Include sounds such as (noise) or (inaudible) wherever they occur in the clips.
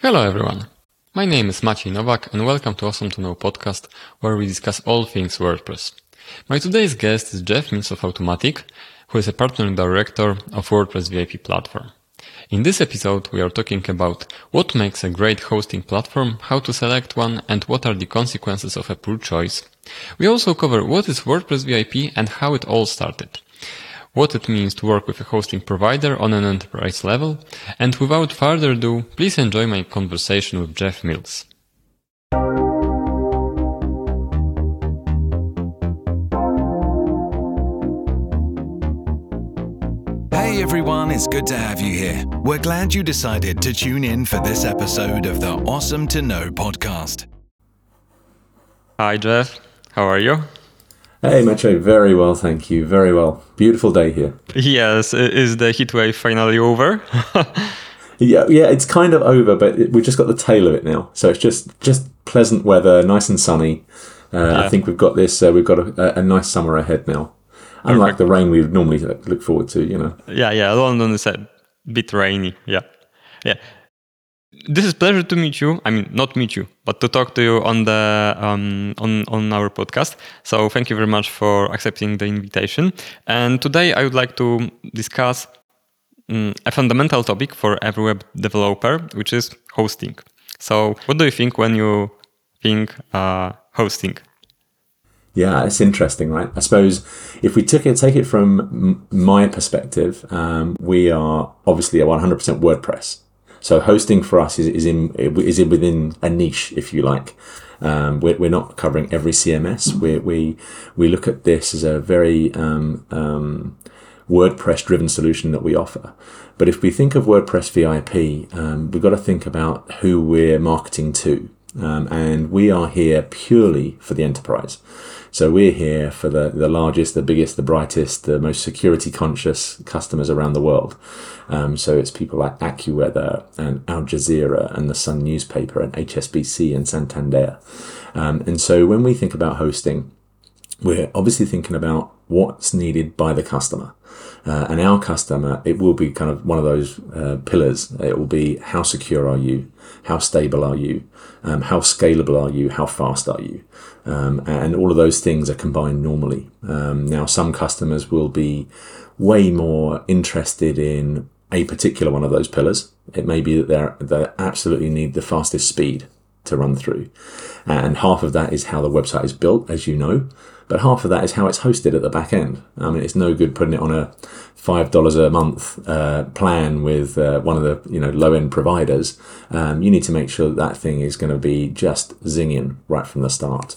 Hello everyone. My name is Maciej Nowak and welcome to Osom to Know podcast where we discuss all things WordPress. My today's guest is Jeff Mills of Automattic, who is a partner and director of WordPress VIP platform. In this episode, we are talking about what makes a great hosting platform, how to select one, and what are the consequences of a poor choice. We also cover what is WordPress VIP and how it all started what it means to work with a hosting provider on an enterprise level, and without further ado, please enjoy my conversation with Jeff Mills. Hey everyone, it's good to have you here. We're glad you decided to tune in for this episode of the Osom to Know podcast. Hi Jeff, how are you? Hey, Maciej, very well, thank you. Very well. Beautiful day here. Yes, is the heat wave finally over? (laughs) yeah, yeah, it's kind of over, but it, we've just got the tail of it now. So it's just just pleasant weather, nice and sunny. Uh, yeah. I think we've got this. Uh, we've got a, a, nice summer ahead now, unlike Perfect. the rain we would normally look forward to. You know. Yeah, yeah. London is a bit rainy. Yeah, yeah this is pleasure to meet you. I mean, not meet you, but to talk to you on the um, on on our podcast. So thank you very much for accepting the invitation. And today I would like to discuss um, a fundamental topic for every web developer, which is hosting. So, what do you think when you think uh, hosting? Yeah, it's interesting, right? I suppose if we took it, take it from my perspective, um, we are obviously a 100% WordPress. So hosting for us is, is in is in within a niche, if you like. Um, we're, we're not covering every CMS. We we we look at this as a very um, um, WordPress driven solution that we offer. But if we think of WordPress VIP, um, we've got to think about who we're marketing to. Um, and we are here purely for the enterprise. So we're here for the, the largest, the biggest, the brightest, the most security conscious customers around the world. Um, so it's people like AccuWeather and Al Jazeera and the Sun newspaper and HSBC and Santander. Um, and so when we think about hosting, we're obviously thinking about what's needed by the customer. Uh, and our customer, it will be kind of one of those uh, pillars. It will be how secure are you? How stable are you? Um, how scalable are you? How fast are you? Um, and all of those things are combined normally. Um, now, some customers will be way more interested in a particular one of those pillars. It may be that they they absolutely need the fastest speed to run through, and half of that is how the website is built, as you know but half of that is how it's hosted at the back end. I mean, it's no good putting it on a five dollars a month uh, plan with uh, one of the you know low end providers. Um, you need to make sure that that thing is going to be just zinging right from the start.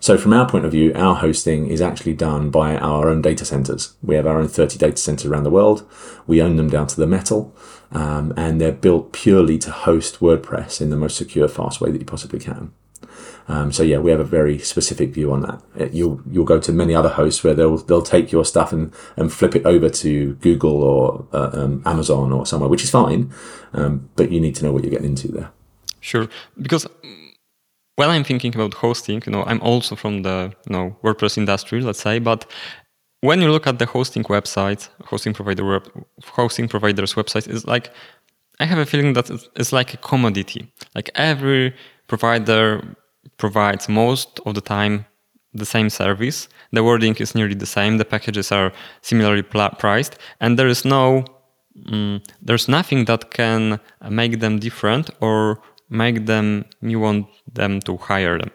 So from our point of view, our hosting is actually done by our own data centers. We have our own 30 data centers around the world. We own them down to the metal, um, and they're built purely to host WordPress in the most secure, fast way that you possibly can. Um, so yeah, we have a very specific view on that. Uh, you'll you'll go to many other hosts where they'll they'll take your stuff and, and flip it over to Google or uh, um, Amazon or somewhere, which is fine, um, but you need to know what you're getting into there. Sure, because when I'm thinking about hosting, you know, I'm also from the you know WordPress industry, let's say, but when you look at the hosting websites, hosting provider web, hosting providers websites, is like I have a feeling that it's like a commodity. Like every provider provides most of the time the same service. The wording is nearly the same. The packages are similarly priced, and there is no mm, there's nothing that can make them different or make them me want them to hire them,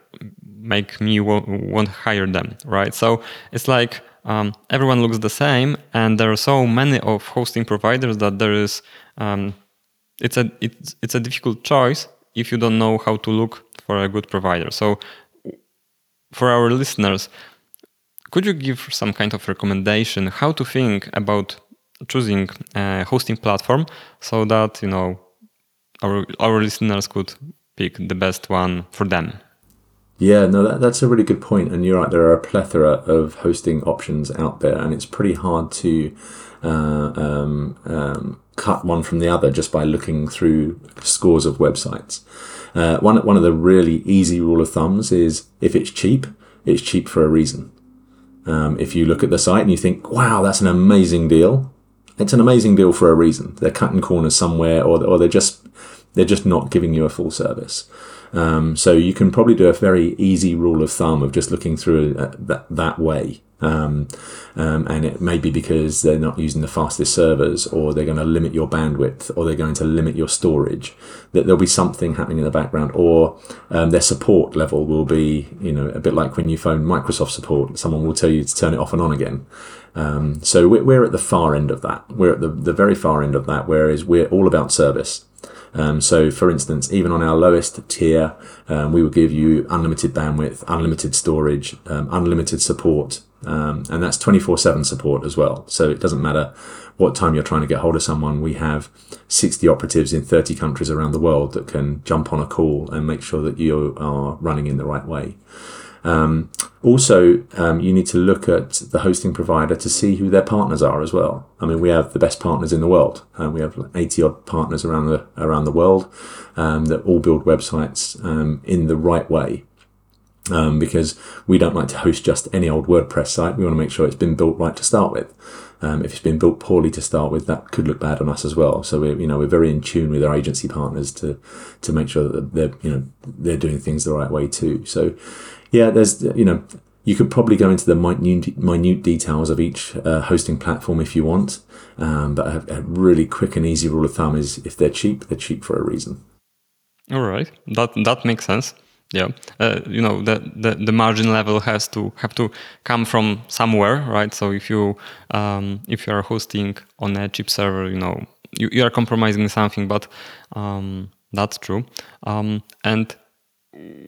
make me want hire them, right? So it's like um, everyone looks the same, and there are so many of hosting providers that there is um, it's a it's it's a difficult choice if you don't know how to look for a good provider. So, for our listeners, could you give some kind of recommendation how to think about choosing a hosting platform so that you know our our listeners could pick the best one for them? Yeah, no, that, that's a really good point. and you're right. There are a plethora of hosting options out there, and it's pretty hard to uh, um, um, cut one from the other just by looking through scores of websites. Uh, one one of the really easy rule of thumbs is if it's cheap, it's cheap for a reason. Um, if you look at the site and you think, "Wow, that's an amazing deal," it's an amazing deal for a reason. They're cutting corners somewhere, or or they're just They're just not giving you a full service. Um, so you can probably do a very easy rule of thumb of just looking through uh, that that way. Um, um, and it may be because they're not using the fastest servers, or they're going to limit your bandwidth, or they're going to limit your storage. That there'll be something happening in the background, or um, their support level will be, you know, a bit like when you phone Microsoft support. Someone will tell you to turn it off and on again. Um, so we're, we're at the far end of that. We're at the, the very far end of that, whereas we're all about service. Um, so, for instance, even on our lowest tier, um, we will give you unlimited bandwidth, unlimited storage, um, unlimited support, um, and that's 24 7 support as well. So, it doesn't matter what time you're trying to get hold of someone. We have 60 operatives in 30 countries around the world that can jump on a call and make sure that you are running in the right way. Um, also, um, you need to look at the hosting provider to see who their partners are as well. I mean, we have the best partners in the world. Uh, we have 80 odd partners around the around the world um, that all build websites um, in the right way. Um, because we don't like to host just any old WordPress site. We want to make sure it's been built right to start with. Um, if it's been built poorly to start with, that could look bad on us as well. So we're, you know, we're very in tune with our agency partners to, to make sure that they're, you know, they're doing things the right way too. So, yeah, there's you know you could probably go into the minute, minute details of each uh, hosting platform if you want, um, but a, a, really quick and easy rule of thumb is if they're cheap, they're cheap for a reason. All right, that that makes sense. Yeah, uh, you know the, the the margin level has to have to come from somewhere, right? So if you um, if you are hosting on a cheap server, you know you, you are compromising something, but um, that's true. Um, and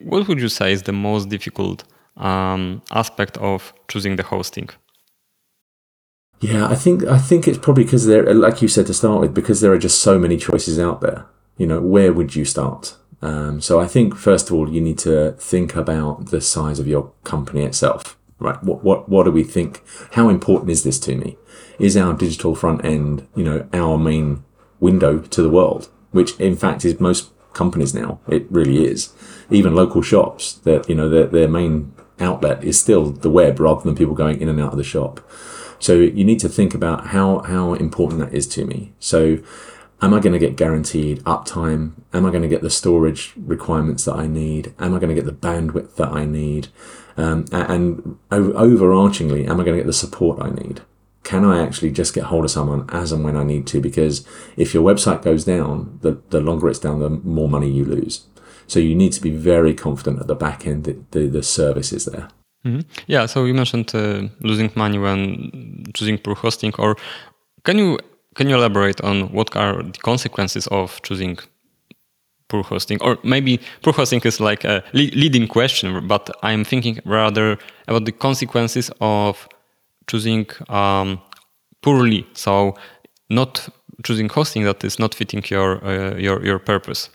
what would you say is the most difficult um, aspect of choosing the hosting? Yeah, I think I think it's probably because there, like you said to start with, because there are just so many choices out there. You know, where would you start? Um, so I think first of all, you need to think about the size of your company itself. Right? What what what do we think? How important is this to me? Is our digital front end, you know, our main window to the world? Which in fact is most companies now. It really is. Even local shops, that you know, their, their main outlet is still the web rather than people going in and out of the shop. So you need to think about how how important that is to me. So am I going to get guaranteed uptime? Am I going to get the storage requirements that I need? Am I going to get the bandwidth that I need? Um, and overarchingly, am I going to get the support I need? can I actually just get hold of someone as and when I need to? Because if your website goes down, the, the longer it's down, the more money you lose. So you need to be very confident at the back end that the, the service is there. Mm-hmm. Yeah, so you mentioned uh, losing money when choosing poor hosting, or can you can you elaborate on what are the consequences of choosing poor hosting? Or maybe poor hosting is like a leading question, but I'm thinking rather about the consequences of choosing um, poorly. So not choosing hosting that is not fitting your uh, your your purpose.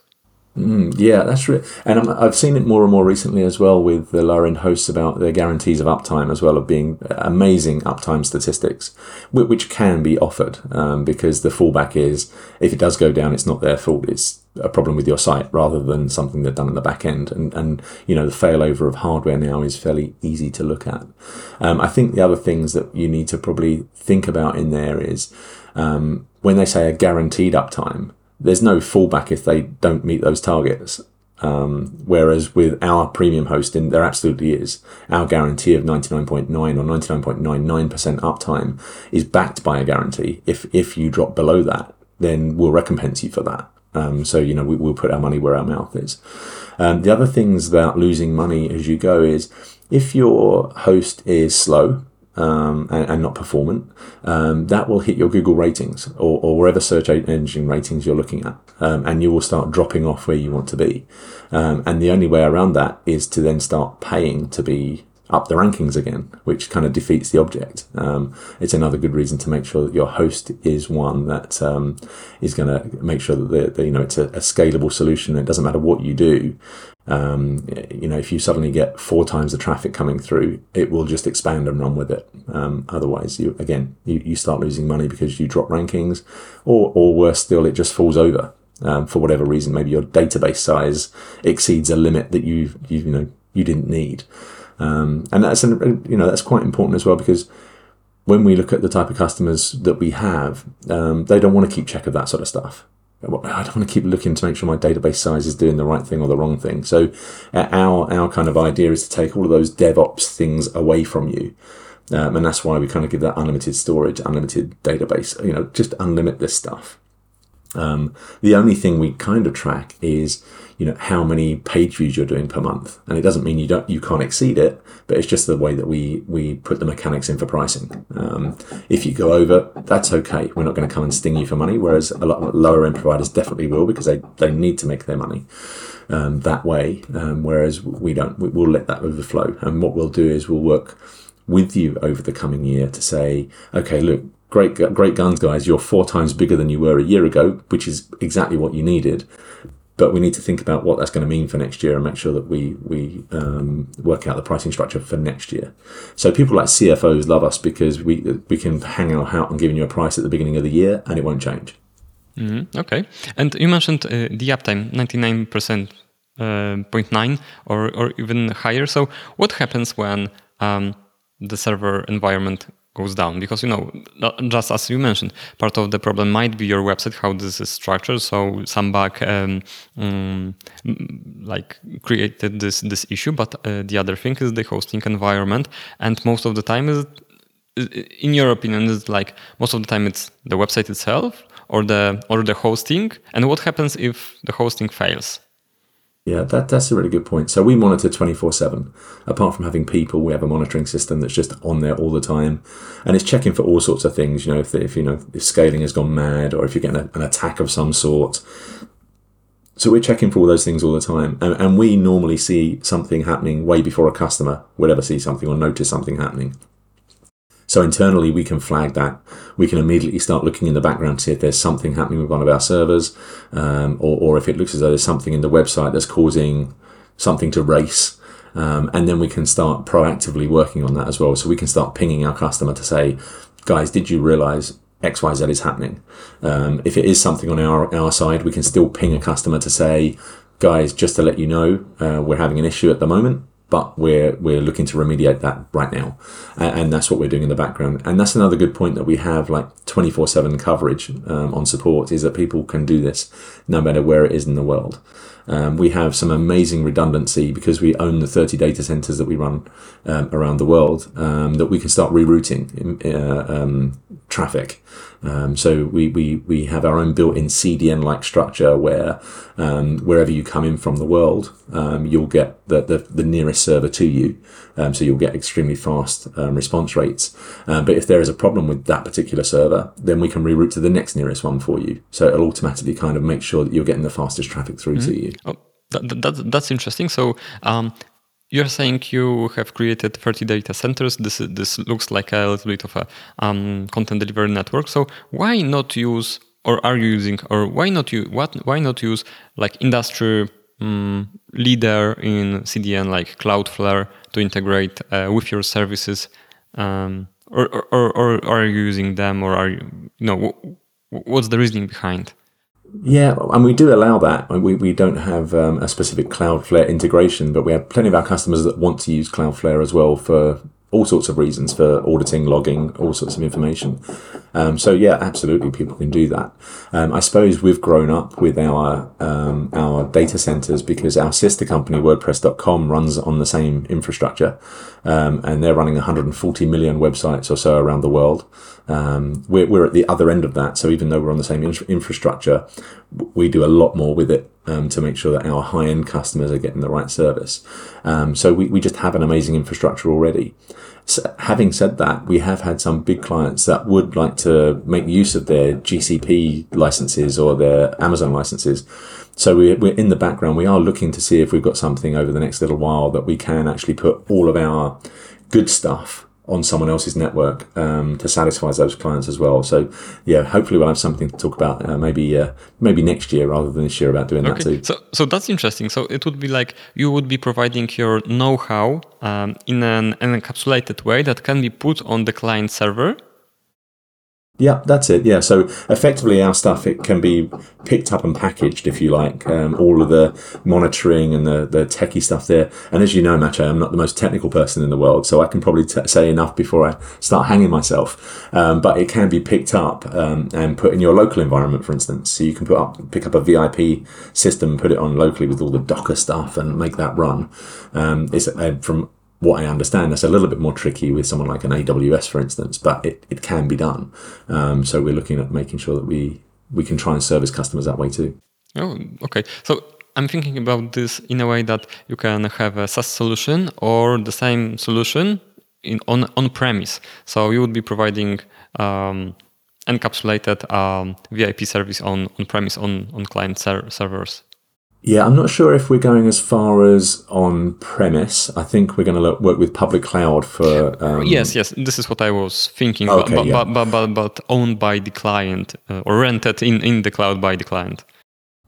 Mm, yeah, that's right. And i have seen it more and more recently as well with the lower end hosts about their guarantees of uptime as well, of being amazing uptime statistics, which can be offered um, because the fallback is if it does go down, it's not their fault. It's a problem with your site rather than something they've done in the back end. And, and you know, the failover of hardware now is fairly easy to look at. Um, I think the other things that you need to probably think about in there is um, when they say a guaranteed uptime, there's no fallback if they don't meet those targets. Um, whereas with our premium hosting, there absolutely is. Our guarantee of 99.9 or 99.99% uptime is backed by a guarantee. If, if you drop below that, then we'll recompense you for that. Um, so, you know, we, will put our money where our mouth is. Um, the other things about losing money as you go is if your host is slow, um, and, and, not performant, um, that will hit your Google ratings or, or search engine ratings you're looking at, um, and you will start dropping off where you want to be. Um, and the only way around that is to then start paying to be up the rankings again, which kind of defeats the object. Um, it's another good reason to make sure that your host is one that um, is going to make sure that the, the, you know it's a, a, scalable solution. It doesn't matter what you do. Um, you know, if you suddenly get four times the traffic coming through, it will just expand and run with it. Um, otherwise, you again you, you start losing money because you drop rankings, or or worse still, it just falls over. Um, for whatever reason, maybe your database size exceeds a limit that you you, you know you didn't need. Um, and that's an, you know that's quite important as well because when we look at the type of customers that we have, um, they don't want to keep check of that sort of stuff. I don't want to keep looking to make sure my database size is doing the right thing or the wrong thing. So our our kind of idea is to take all of those DevOps things away from you. Um, and that's why we kind of give that unlimited storage, unlimited database, you know, just unlimit this stuff. Um, the only thing we kind of track is, you know, how many page views you're doing per month, and it doesn't mean you don't you can't exceed it, but it's just the way that we we put the mechanics in for pricing. Um, if you go over, that's okay. We're not going to come and sting you for money. Whereas a lot of lower end providers definitely will because they they need to make their money um, that way. Um, whereas we don't. We, we'll let that overflow, and what we'll do is we'll work with you over the coming year to say, okay, look, great, great guns, guys. You're four times bigger than you were a year ago, which is exactly what you needed but we need to think about what that's going to mean for next year and make sure that we we um, work out the pricing structure for next year. So people like CFOs love us because we we can hang our hat on giving you a price at the beginning of the year and it won't change. Mm-hmm. Okay, and you mentioned uh, the uptime ninety nine percent. Uh, 0.9 or, or even higher. So, what happens when um, the server environment goes down because you know just as you mentioned part of the problem might be your website how this is structured. So some bug um, um, like created this this issue but uh, the other thing is the hosting environment. And most of the time is in your opinion is like most of the time it's the website itself or the or the hosting? And what happens if the hosting fails yeah, that, that's a really good point. So we monitor 24 7. Apart from having people, we have a monitoring system that's just on there all the time. And it's checking for all sorts of things. You know, if, if you know, if scaling has gone mad or if you're getting a, an attack of some sort. So we're checking for all those things all the time. And, and we normally see something happening way before a customer would ever see something or notice something happening. So internally, we can flag that. We can immediately start looking in the background to see if there's something happening with one of our servers, um, or, or if it looks as though there's something in the website that's causing something to race. Um, and then we can start proactively working on that as well. So we can start pinging our customer to say, guys, did you realize XYZ is happening? Um, if it is something on our, our side, we can still ping a customer to say, guys, just to let you know, uh, we're having an issue at the moment but we're we're looking to remediate that right now, and, and, that's what we're doing in the background. And that's another good point that we have like twenty four seven coverage um, on support is that people can do this no matter where it is in the world. Um, we have some amazing redundancy because we own the 30 data centers that we run um, around the world um, that we can start rerouting uh, traffic. Um, so we, we, we have our own built-in CDN like structure where um, wherever you come in from the world, you'll get the, the, the, nearest server to you. so you'll get extremely fast response rates. but if there is a problem with that particular server, then we can reroute to the next nearest one for you. So it'll automatically kind of make sure that you're getting the fastest traffic through mm-hmm. to you. Oh, that, that, that's interesting. So um, you're saying you have created 30 data centers. This this looks like a little bit of a um, content delivery network. So why not use, or are you using, or why not use what? Why not use like industry um, leader in CDN like Cloudflare to integrate uh, with your services? Um, or, or, or, or, are you using them, or are you, you know, what's the reasoning behind? Yeah, and we do allow that. We, we don't have um, a specific Cloudflare integration, but we have plenty of our customers that want to use Cloudflare as well for all sorts of reasons for auditing, logging, all sorts of information. Um, so yeah, absolutely, people can do that. Um, I suppose we've grown up with our um, our data centers because our sister company WordPress.com runs on the same infrastructure, um, and they're running 140 million websites or so around the world. Um, we're, we're at the other end of that, so even though we're on the same infrastructure, we do a lot more with it um, to make sure that our high end customers are getting the right service. Um, so we, we just have an amazing infrastructure already. So having said that, we have had some big clients that would like to make use of their GCP licenses or their Amazon licenses. So we, we're in the background. We are looking to see if we've got something over the next little while that we can actually put all of our good stuff on someone else's network um, to satisfy those clients as well. So yeah, hopefully we'll have something to talk about uh, maybe uh, maybe next year rather than this year about doing okay. that too. So so that's interesting. So it would be like you would be providing your know-how um, in an, an encapsulated way that can be put on the client server Yeah, that's it. Yeah, so effectively, our stuff it can be picked up and packaged, if you like, um, all of the monitoring and the the techie stuff there. And as you know, Maciej, I'm not the most technical person in the world, so I can probably t- say enough before I start hanging myself. Um, but it can be picked up um, and put in your local environment, for instance. So you can put up pick up a VIP system, put it on locally with all the Docker stuff, and make that run. Um, it's uh, from what I understand, that's a little bit more tricky with someone like an AWS, for instance, but it, it can be done. Um, so we're looking at making sure that we, we can try and service customers that way too. Oh, okay. So I'm thinking about this in a way that you can have a SaaS solution or the same solution in on on premise. So you would be providing um, encapsulated um, VIP service on on premise on on client ser- servers. Yeah, I'm not sure if we're going as far as on premise. I think we're going to work with public cloud for. Um, yes, yes, this is what I was thinking. Okay, but, yeah. but, but, but, owned by the client uh, or rented in, in the cloud by the client.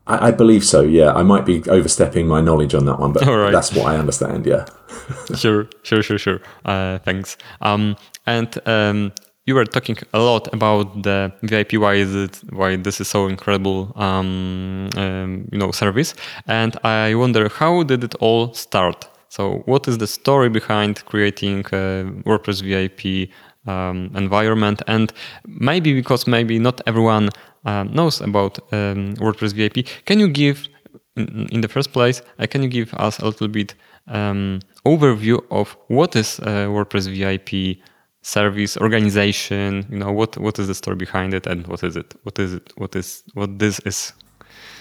I, I, believe so. Yeah, I might be overstepping my knowledge on that one, but (laughs) right. that's what I understand. Yeah. (laughs) sure, sure, sure, sure. Uh, thanks. Um, and um, you were talking a lot about the VIP. Why is it? Why this is so incredible? Um, um, you know, service. And I wonder how did it all start? So, what is the story behind creating WordPress VIP um, environment? And maybe because maybe not everyone uh, knows about um, WordPress VIP, can you give, in, in the first place, uh, can you give us a little bit um, overview of what is uh, WordPress VIP? Service organization you know what what is the story behind it and what is it what is it what is what this is?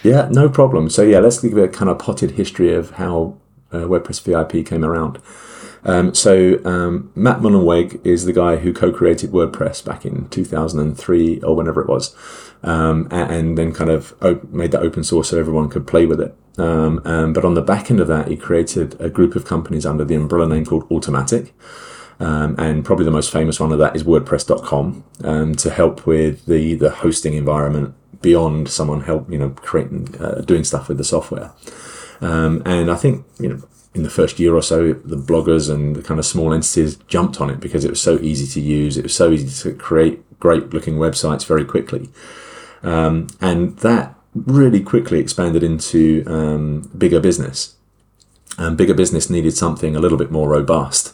Yeah no problem. So yeah let's give a kind of potted history of how uh, wordpress vip came around. Um, so um, matt mullenweg is the guy who co-created wordpress back in 2003 or whenever it was um, and, and, then kind of op- made that open source so everyone could play with it. Um, but on the back end of that he created a group of companies under the umbrella name called automattic um, and probably the most famous one of that is WordPress.com um, to help with the the hosting environment beyond someone help you know creating uh, doing stuff with the software. Um, and I think you know in the first year or so, the bloggers and the kind of small entities jumped on it because it was so easy to use. It was so easy to create great looking websites very quickly, um, and that really quickly expanded into um, bigger business. And bigger business needed something a little bit more robust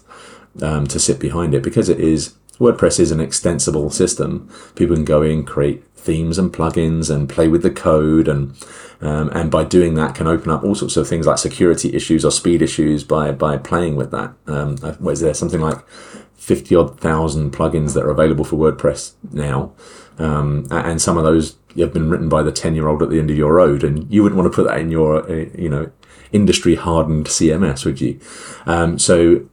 um, to sit behind it because it is WordPress is an extensible system. People can go in, create themes and plugins, and play with the code, and um, and by doing that, can open up all sorts of things like security issues or speed issues by by playing with that. Um, what is there something like fifty odd thousand plugins that are available for WordPress now, um, and some of those have been written by the ten year old at the end of your road, and you wouldn't want to put that in your uh, you know industry hardened CMS, would you? Um, so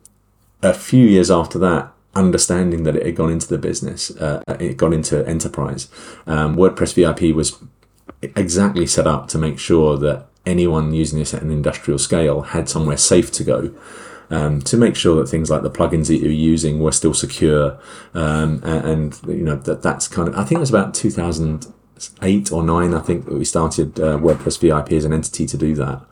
a few years after that, understanding that it had gone into the business, uh, it got into enterprise. Um, WordPress VIP was exactly set up to make sure that anyone using this at an industrial scale had somewhere safe to go. Um, to make sure that things like the plugins that you're using were still secure, um, and, and, you know that that's kind of. I think it was about 2008 or nine. I think that we started uh, WordPress VIP as an entity to do that.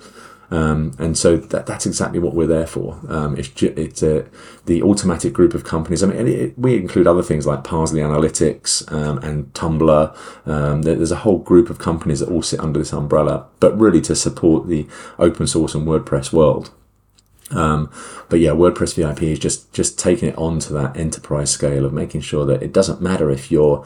Um, and so that, that's exactly what we're there for. Um, it's it's uh, the Automattic group of companies. I mean, it, it, we include other things like Parse.ly Analytics um, and Tumblr. Um, there's a whole group of companies that all sit under this umbrella, but really to support the open source and WordPress world. Um, but yeah, WordPress VIP is just just taking it on to that enterprise scale of making sure that it doesn't matter if you're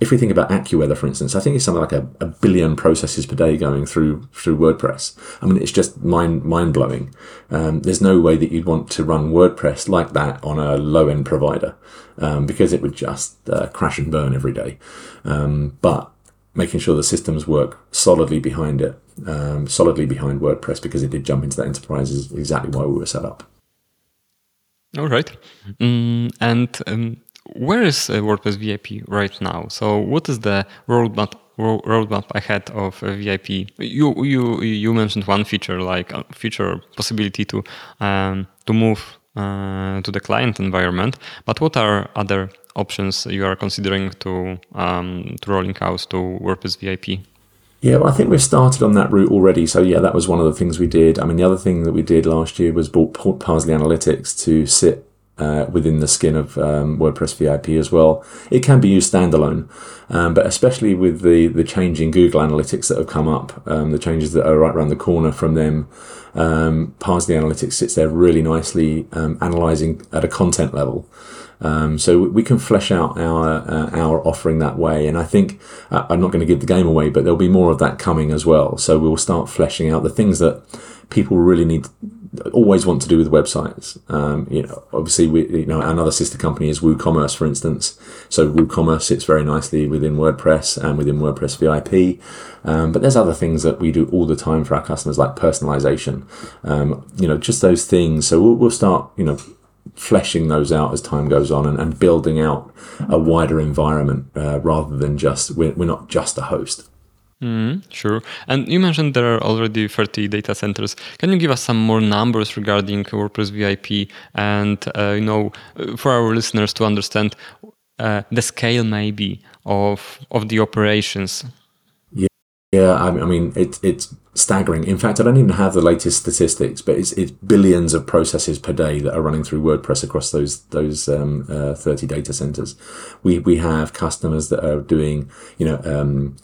if we think about AccuWeather, for instance, I think it's something like a, a, billion processes per day going through through WordPress. I mean, it's just mind mind blowing. Um, there's no way that you'd want to run WordPress like that on a low end provider um, because it would just uh, crash and burn every day. Um, but making sure the systems work solidly behind it, um, solidly behind WordPress, because it did jump into that enterprise is exactly why we were set up. All right, mm, and um, where is uh, WordPress VIP right now? So, what is the roadmap roadmap ahead of uh, VIP? You you you mentioned one feature, like a feature possibility to um, to move uh, to the client environment. But what are other options you are considering to um, to rolling out to WordPress VIP? Yeah, well, I think we've started on that route already. So yeah, that was one of the things we did. I mean, the other thing that we did last year was bought Parse.ly Analytics to sit uh, within the skin of um, WordPress VIP as well. It can be used standalone, um, but especially with the the change in Google Analytics that have come up, um, the changes that are right around the corner from them. Um, Parse.ly Analytics sits there really nicely, um, analyzing at a content level. Um, so we can flesh out our uh, our offering that way, and I think uh, I'm not going to give the game away, but there'll be more of that coming as well. So we'll start fleshing out the things that people really need always want to do with websites. Um, you know, obviously, we, you know, another sister company is WooCommerce, for instance. So WooCommerce sits very nicely within WordPress and within WordPress VIP. Um, but there's other things that we do all the time for our customers, like personalization. Um, you know, just those things. So we'll, we'll start, you know, fleshing those out as time goes on and, and building out a wider environment uh, rather than just we're, we're not just a host. Mm, sure. And you mentioned there are already 30 data centers. Can you give us some more numbers regarding WordPress VIP and, uh, you know, for our listeners to understand uh, the scale maybe of of the operations? Yeah, yeah. I mean, it, it's staggering. In fact, I don't even have the latest statistics, but it's, it's billions of processes per day that are running through WordPress across those those um, uh, 30 data centers. We we have customers that are doing, you know. Um,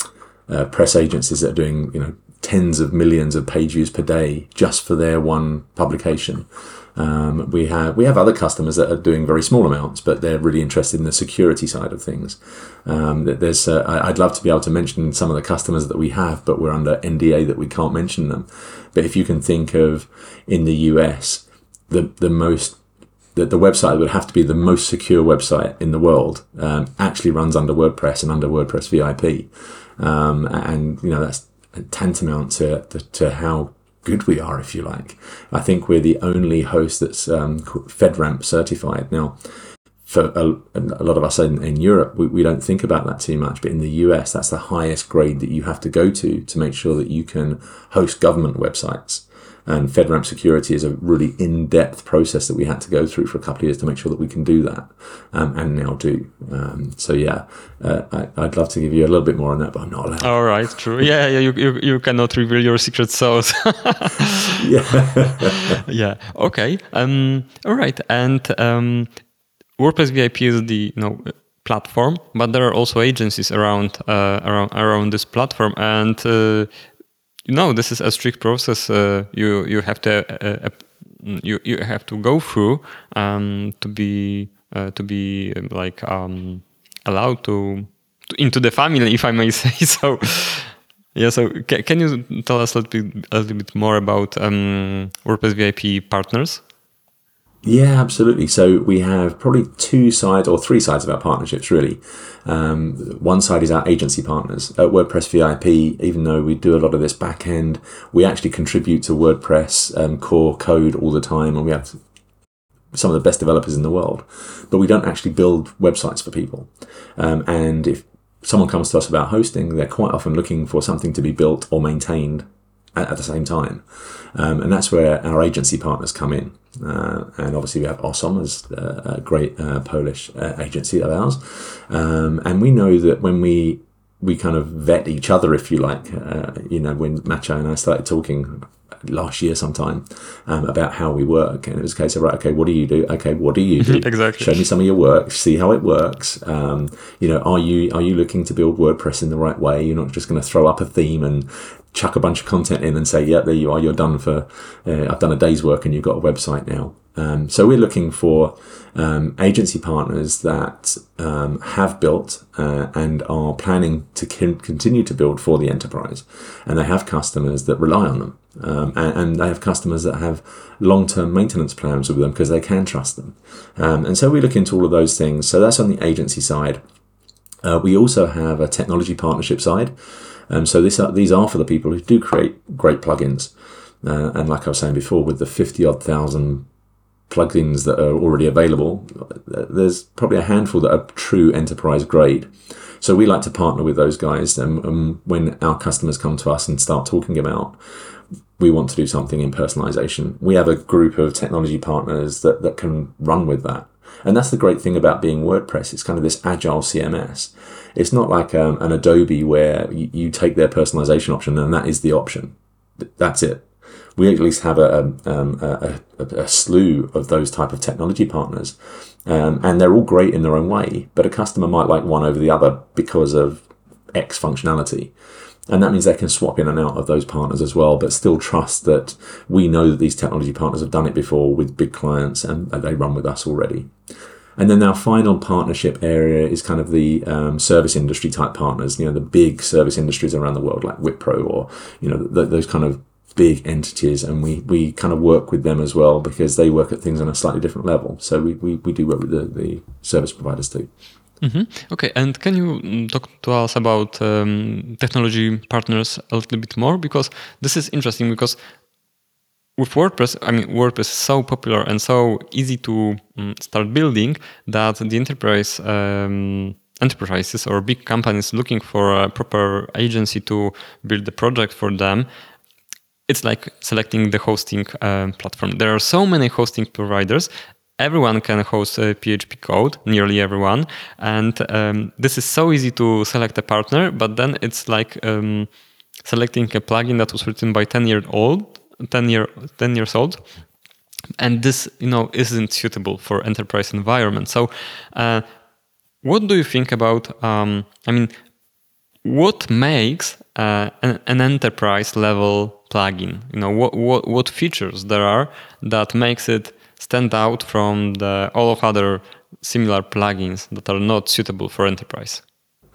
uh, press agencies that are doing you know tens of millions of page views per day just for their one publication. Um, we have we have other customers that are doing very small amounts, but they're really interested in the security side of things. Um, there's uh, I'd love to be able to mention some of the customers that we have, but we're under NDA that we can't mention them. But if you can think of in the US, the the most that the website would have to be the most secure website in the world um, actually runs under WordPress and under WordPress VIP. Um, and, you know, that's tantamount to, to how good we are, if you like. I think we're the only host that's um, FedRAMP certified. Now, for a, a lot of us in, in Europe, we, we, don't think about that too much. But in the US, that's the highest grade that you have to go to to make sure that you can host government websites. And FedRAMP security is a really in-depth process that we had to go through for a couple of years to make sure that we can do that, um, and now do. Um, so yeah, uh, I, would love to give you a little bit more on that, but I'm not allowed. All right, true. Yeah, yeah. You you, you cannot reveal your secret sauce. (laughs) yeah. (laughs) yeah. Okay. Um. All right. And um, WordPress VIP is the you know platform, but there are also agencies around uh, around around this platform, and uh, no, this is a strict process. Uh, you you have to uh, uh, you you have to go through um, to be to be um, like um, allowed to, to, into the family, if I may (laughs) say so. yeah. So ca can you tell us a little bit, a little bit more about um, WordPress VIP partners? Yeah, absolutely. So we have probably two sides or three sides of our partnerships, really. Um, one side is our agency partners at WordPress VIP. Even though we do a lot of this back end, we actually contribute to WordPress um, core code all the time, and we have some of the best developers in the world. But we don't actually build websites for people. Um, and if someone comes to us about hosting, they're quite often looking for something to be built or maintained at, at the same time. Um, and that's where our agency partners come in. Uh, and obviously, we have Osom as a great uh, Polish uh, agency of ours. Um, and we know that when we we kind of vet each other, if you like, uh, you know, when Maciej and I started talking last year sometime um, about how we work, and it was a case of right, okay, what do you do? Okay, what do you (laughs) do? exactly. Show me some of your work. See how it works. Um, you know, are you are you looking to build WordPress in the right way? You're not just going to throw up a theme and chuck a bunch of content in and say, yeah, there you are, you're done for, uh, I've done a day's work and you've got a website now. Um, so we're looking for um, agency partners that um, have built uh, and are planning to continue to build for the enterprise, and they have customers that rely on them, um, and, and, they have customers that have long-term maintenance plans with them because they can trust them. Um, and so we look into all of those things. So that's on the agency side. Uh, we also have a technology partnership side. Um, so this these are for the people who do create great plugins. Uh, and like I was saying before, with the 50 odd thousand plugins that are already available, there's probably a handful that are true enterprise grade. So we like to partner with those guys. And, and when our customers come to us and start talking about, we want to do something in personalization, we have a group of technology partners that, that can run with that. And that's the great thing about being WordPress. It's kind of this agile CMS. It's not like um, an Adobe where you, you take their personalization option and that is the option. That's it. we at least have a, um, a, a, a, slew of those type of technology partners. Um, and they're all great in their own way, but a customer might like one over the other because of X functionality. And that means they can swap in and out of those partners as well, but still trust that we know that these technology partners have done it before with big clients and they run with us already. And then our final partnership area is kind of the um, service industry type partners, you know, the big service industries around the world like Wipro or, you know, those kind of big entities. And we, we kind of work with them as well because they work at things on a slightly different level. So we, we, we do work with the, the service providers too. Mm-hmm. Okay, and can you mm, talk to us about um, technology partners a little bit more? Because this is interesting because with WordPress, I mean, WordPress is so popular and so easy to um, start building that the enterprise um, enterprises or big companies looking for a proper agency to build the project for them. It's like selecting the hosting uh, platform. There are so many hosting providers, everyone can host PHP code, nearly everyone. And um, this is so easy to select a partner, but then it's like um, selecting a plugin that was written by 10 year old 10 year 10 years old. And this you know isn't suitable for enterprise environment. So uh, what do you think about um, i mean what makes uh, an, an, enterprise level plugin? You know what, what what features there are that makes it stand out from the all of other similar plugins that are not suitable for enterprise?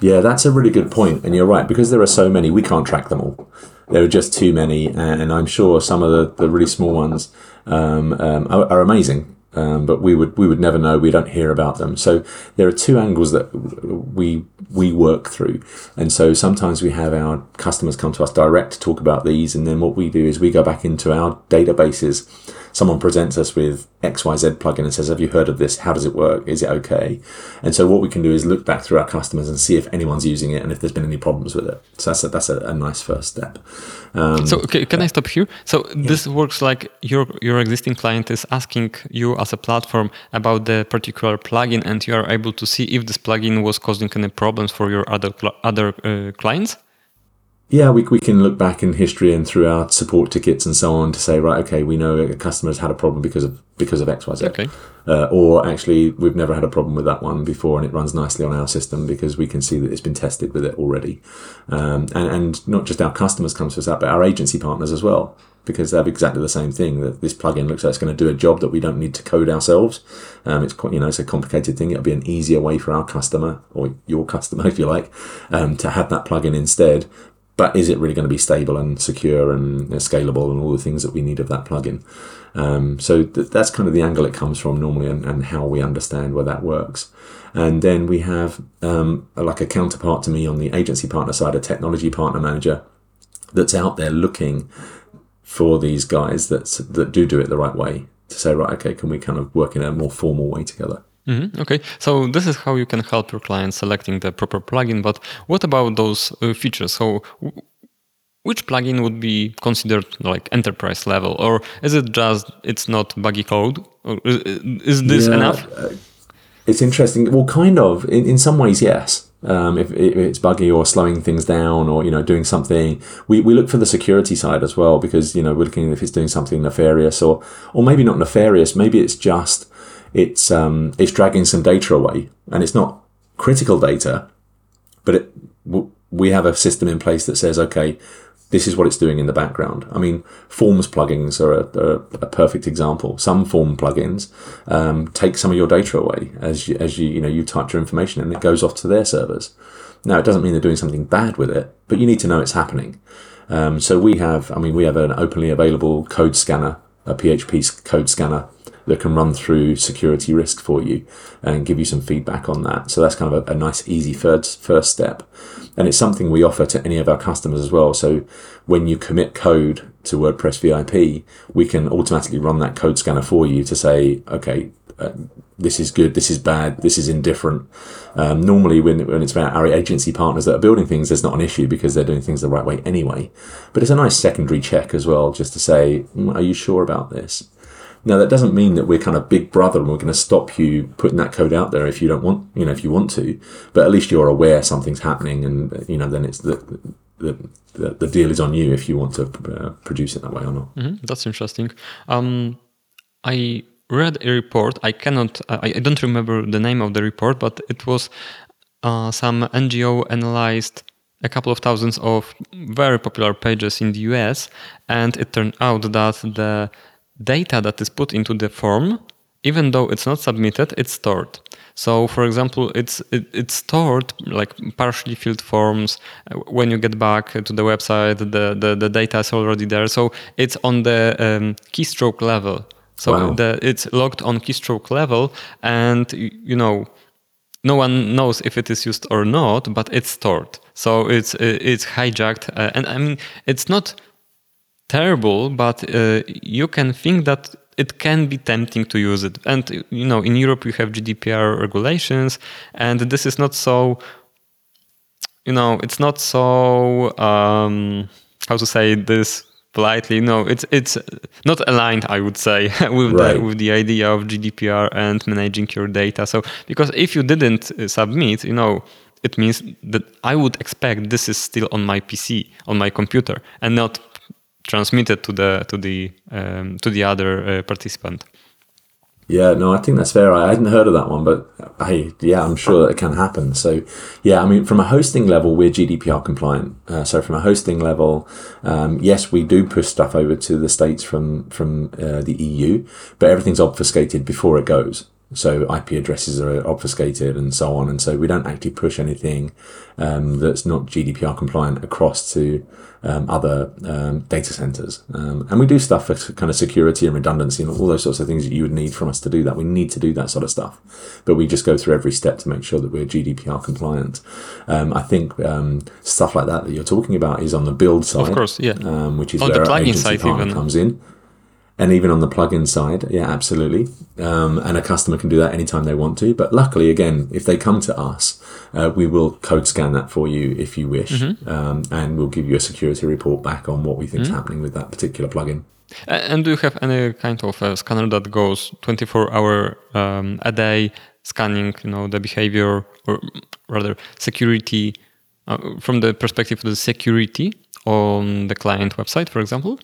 Yeah that's a really good point and you're right because there are so many we can't track them all there are just too many, and I'm sure some of the, the really small ones um, um, are, are, amazing. Um, but we would we would never know. We don't hear about them. So there are two angles that we we work through, and so sometimes we have our customers come to us direct to talk about these, and then what we do is we go back into our databases someone presents us with XYZ plugin and says, Have you heard of this? How does it work? Is it okay? And so what we can do is look back through our customers and see if anyone's using it and if there's been any problems with it. So that's a, that's a, a nice first step. Um, so okay, can I stop here? So yeah. this works like your your existing client is asking you as a platform about the particular plugin, and you are able to see if this plugin was causing any problems for your other other uh, clients. Yeah, we, we can look back in history and through our support tickets and so on to say, right, okay, we know a customer's had a problem because of because of X, Y, Z. Okay. Uh, or actually, we've never had a problem with that one before, and it runs nicely on our system because we can see that it's been tested with it already. Um, and, and not just our customers come to us that, but our agency partners as well, because they have exactly the same thing. That this plugin looks like it's going to do a job that we don't need to code ourselves. Um, it's quite, you know, it's a complicated thing. It'll be an easier way for our customer or your customer, (laughs) if you like, um, to have that plugin instead but is it really going to be stable and secure and scalable and all the things that we need of that plugin? Um, so th- that's kind of the angle it comes from normally and, and, how we understand where that works. And then we have um, like a counterpart to me on the agency partner side, a technology partner manager that's out there looking for these guys that that do do it the right way to say, right, okay, can we kind of work in a more formal way together? Mm-hmm. Okay, so this is how you can help your client selecting the proper plugin. But what about those uh, features? So, w- which plugin would be considered like enterprise level, or is it just it's not buggy code? Or is, is this yeah, enough? Uh, it's interesting. Well, kind of. In, in some ways, yes. Um, if, if, it's buggy or slowing things down or you know doing something we, we look for the security side as well because you know we're looking if it's doing something nefarious or or maybe not nefarious maybe it's just it's um, it's dragging some data away, and it's not critical data, but it, w- we have a system in place that says, okay, this is what it's doing in the background. I mean, forms plugins are a, are a perfect example. Some form plugins um, take some of your data away as you, as you you know you type your information and it goes off to their servers. Now, it doesn't mean they're doing something bad with it, but you need to know it's happening. Um, so we have, I mean, we have an openly available code scanner, a PHP code scanner that can run through security risk for you and give you some feedback on that. So that's kind of a, a nice, easy first, first step. And it's something we offer to any of our customers as well. So when you commit code to WordPress VIP, we can automatically run that code scanner for you to say, okay, uh, this is good, this is bad, this is indifferent. Um, normally, when, when it's about our agency partners that are building things, there's not an issue because they're doing things the right way anyway. But it's a nice secondary check as well, just to say, mm, are you sure about this? Now that doesn't mean that we're kind of big brother and we're going to stop you putting that code out there if you don't want, you know, if you want to. But at least you're aware something's happening, and you know, then it's the the, the, the deal is on you if you want to uh, produce it that way or not. Mm-hmm. That's interesting. Um, I read a report. I cannot. I, I, don't remember the name of the report, but it was uh, some NGO analyzed a couple of thousands of very popular pages in the US, and it turned out that the data that is put into the form, even though it's not submitted, it's stored. So, for example, it's it, it's stored like partially filled forms. When you get back to the website, the the, the data is already there. So it's on the um, keystroke level. So wow. the, it's logged on keystroke level, and you know no one knows if it is used or not, but it's stored. So it's it's hijacked, uh, and I mean it's not terrible, but uh, you can think that it can be tempting to use it. And you know, in Europe you have GDPR regulations, and this is not so. You know, it's not so. Um, how to say this politely? No, it's it's not aligned. I would say (laughs) with right. the with the idea of GDPR and managing your data. So because if you didn't uh, submit, you know. It means that I would expect this is still on my PC, on my computer, and not transmitted to the to the um, to the other uh, participant. Yeah, no, I think that's fair. I hadn't heard of that one, but hey, yeah, I'm sure that it can happen. So, yeah, I mean, from a hosting level, we're GDPR compliant. Uh, so, from a hosting level, um, yes, we do push stuff over to the states from from uh, the EU, but everything's obfuscated before it goes. So IP addresses are obfuscated and so on, and so we don't actually push anything um, that's not GDPR compliant across to um, other um, data centers. Um, and we do stuff for kind of security and redundancy and all those sorts of things that you would need from us to do that. We need to do that sort of stuff, but we just go through every step to make sure that we're GDPR compliant. Um, I think um, stuff like that that you're talking about is on the build side, of course, yeah, which is on where the plugin side even comes in and even on the plugin side, yeah, absolutely. Um, and a customer can do that anytime they want to. But luckily, again, if they come to us, uh, we will code scan that for you if you wish, mm-hmm. um, and we'll give you a security report back on what we think is mm-hmm. happening with that particular plugin. And do you have any kind of a scanner that goes 24 hour um, a day scanning, you know, the behavior or rather security uh, from the perspective of the security on the client website, for example?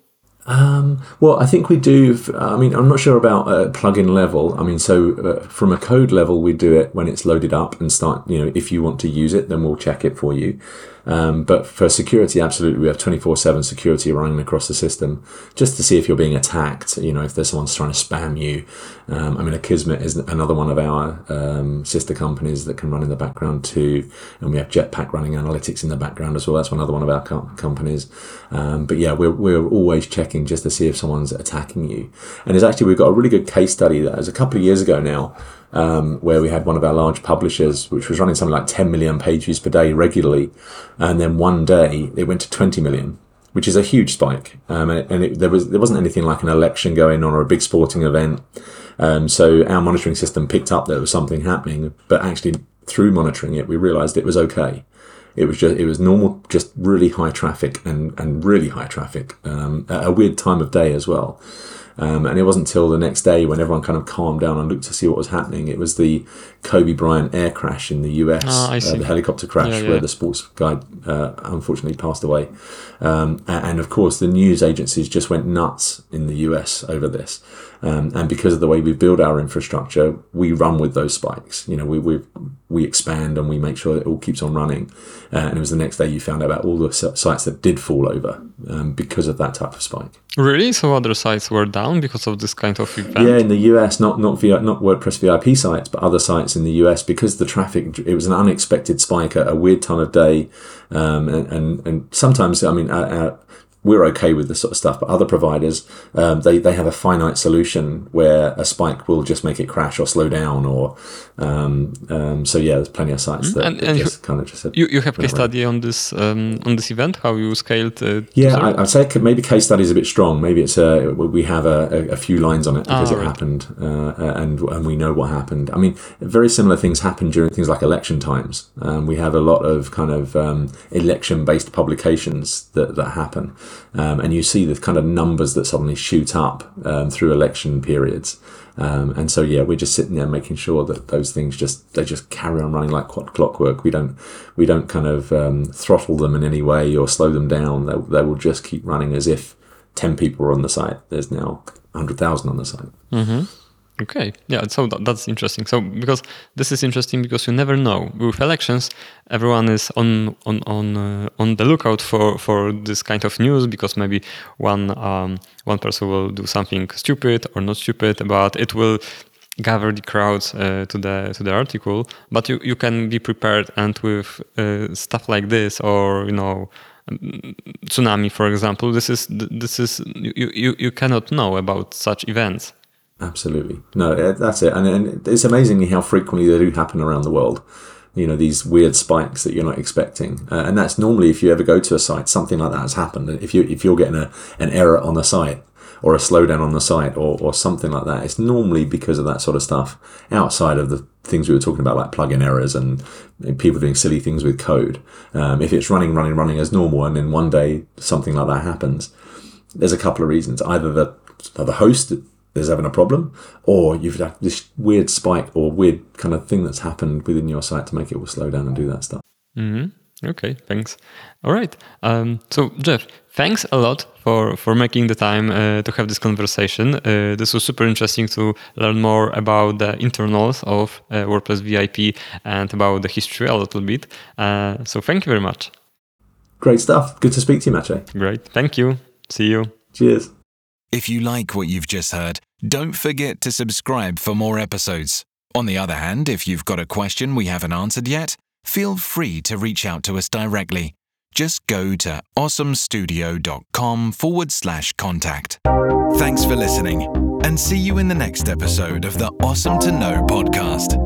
Um, well, I think we do. I mean, I'm not sure about a plugin level. I mean, so uh, from a code level, we do it when it's loaded up and start. You know, if you want to use it, then we'll check it for you. Um, but for security, absolutely, we have 24 7 security running across the system just to see if you're being attacked, you know, if there's someone's trying to spam you. Um, I mean, Akismet is another one of our um, sister companies that can run in the background too. And we have Jetpack running analytics in the background as well. That's another one of our co- companies. Um, but yeah, we're, we're always checking just to see if someone's attacking you. And it's actually, we've got a really good case study that was a couple of years ago now um, where we had one of our large publishers, which was running something like 10 million page views per day regularly. And then one day it went to 20 million, which is a huge spike. Um, and, it, and it, there was, there wasn't anything like an election going on or a big sporting event. Um, so our monitoring system picked up that there was something happening, but actually through monitoring it, we realized it was okay. It was just, it was normal, just really high traffic and, and really high traffic, um, at a weird time of day as well. Um, and it wasn't until the next day when everyone kind of calmed down and looked to see what was happening. It was the Kobe Bryant air crash in the US, oh, uh, the helicopter crash yeah, yeah. where the sports guy uh, unfortunately passed away. Um, and of course, the news agencies just went nuts in the US over this. Um, and because of the way we build our infrastructure, we run with those spikes. You know, we we we expand and we make sure it all keeps on running. Uh, and it was the next day you found out about all the sites that did fall over um, because of that type of spike. Really? So other sites were down because of this kind of event? Yeah, in the US, not not via, not WordPress VIP sites, but other sites in the US because the traffic. It was an unexpected spike at a weird time of day, um, and, and, and sometimes I mean. Our, we're okay with this sort of stuff, but other providers, um, they, they have a finite solution where a spike will just make it crash or slow down or, um, um, so yeah, there's plenty of sites mm-hmm. that, and, that and just you, kind of just said, you, you have case study on this, um, on this event, how you scaled. Uh, yeah, I, would say maybe case study is a bit strong. Maybe it's, uh, we have a, a, a few lines on it because oh, it right. happened, uh, uh, and, and we know what happened. I mean, very similar things happen during things like election times. Um, we have a lot of kind of, um, election based publications that, that happen. Um, and you see the kind of numbers that suddenly shoot up um, through election periods. Um, and so yeah, we're just sitting there making sure that those things just they just carry on running like clockwork. We don't we don't kind of um, throttle them in any way or slow them down. They, they will just keep running as if ten people are on the site. There's now hundred thousand on the site. Mm-hmm. Okay, yeah, so that, that's interesting. So because this is interesting because you never know with elections, everyone is on on on uh, on the lookout for for this kind of news because maybe one um, one person will do something stupid or not stupid, but it will gather the crowds uh, to the to the article. But you you can be prepared and with uh, stuff like this or you know tsunami for example this is this is you, you you cannot know about such events Absolutely. No, that's it. And, and it's amazing how frequently they do happen around the world. You know, these weird spikes that you're not expecting. Uh, and that's normally if you ever go to a site, something like that has happened. If, you, if you're getting a, an error on the site, or a slowdown on the site or, or something like that. It's normally because of that sort of stuff outside of the things we were talking about, like plugin errors and people doing silly things with code. Um, if it's running, running, running as normal, and then one day something like that happens, there's a couple of reasons. Either the, the host there's having a problem, or you've had this weird spike or weird kind of thing that's happened within your site to make it will slow down and do that stuff. Mm-hmm. Okay, thanks. All right. Um, so Jeff, thanks a lot for for making the time uh, to have this conversation. Uh, this was super interesting to learn more about the internals of uh, WordPress VIP and about the history a little bit. Uh, so thank you very much. Great stuff. Good to speak to you, Maciej. Great. Thank you. See you. Cheers. If you like what you've just heard, don't forget to subscribe for more episodes. On the other hand, if you've got a question we haven't answered yet, feel free to reach out to us directly. Just go to osomstudio.com forward slash contact. Thanks for listening, and see you in the next episode of the Osom to Know podcast.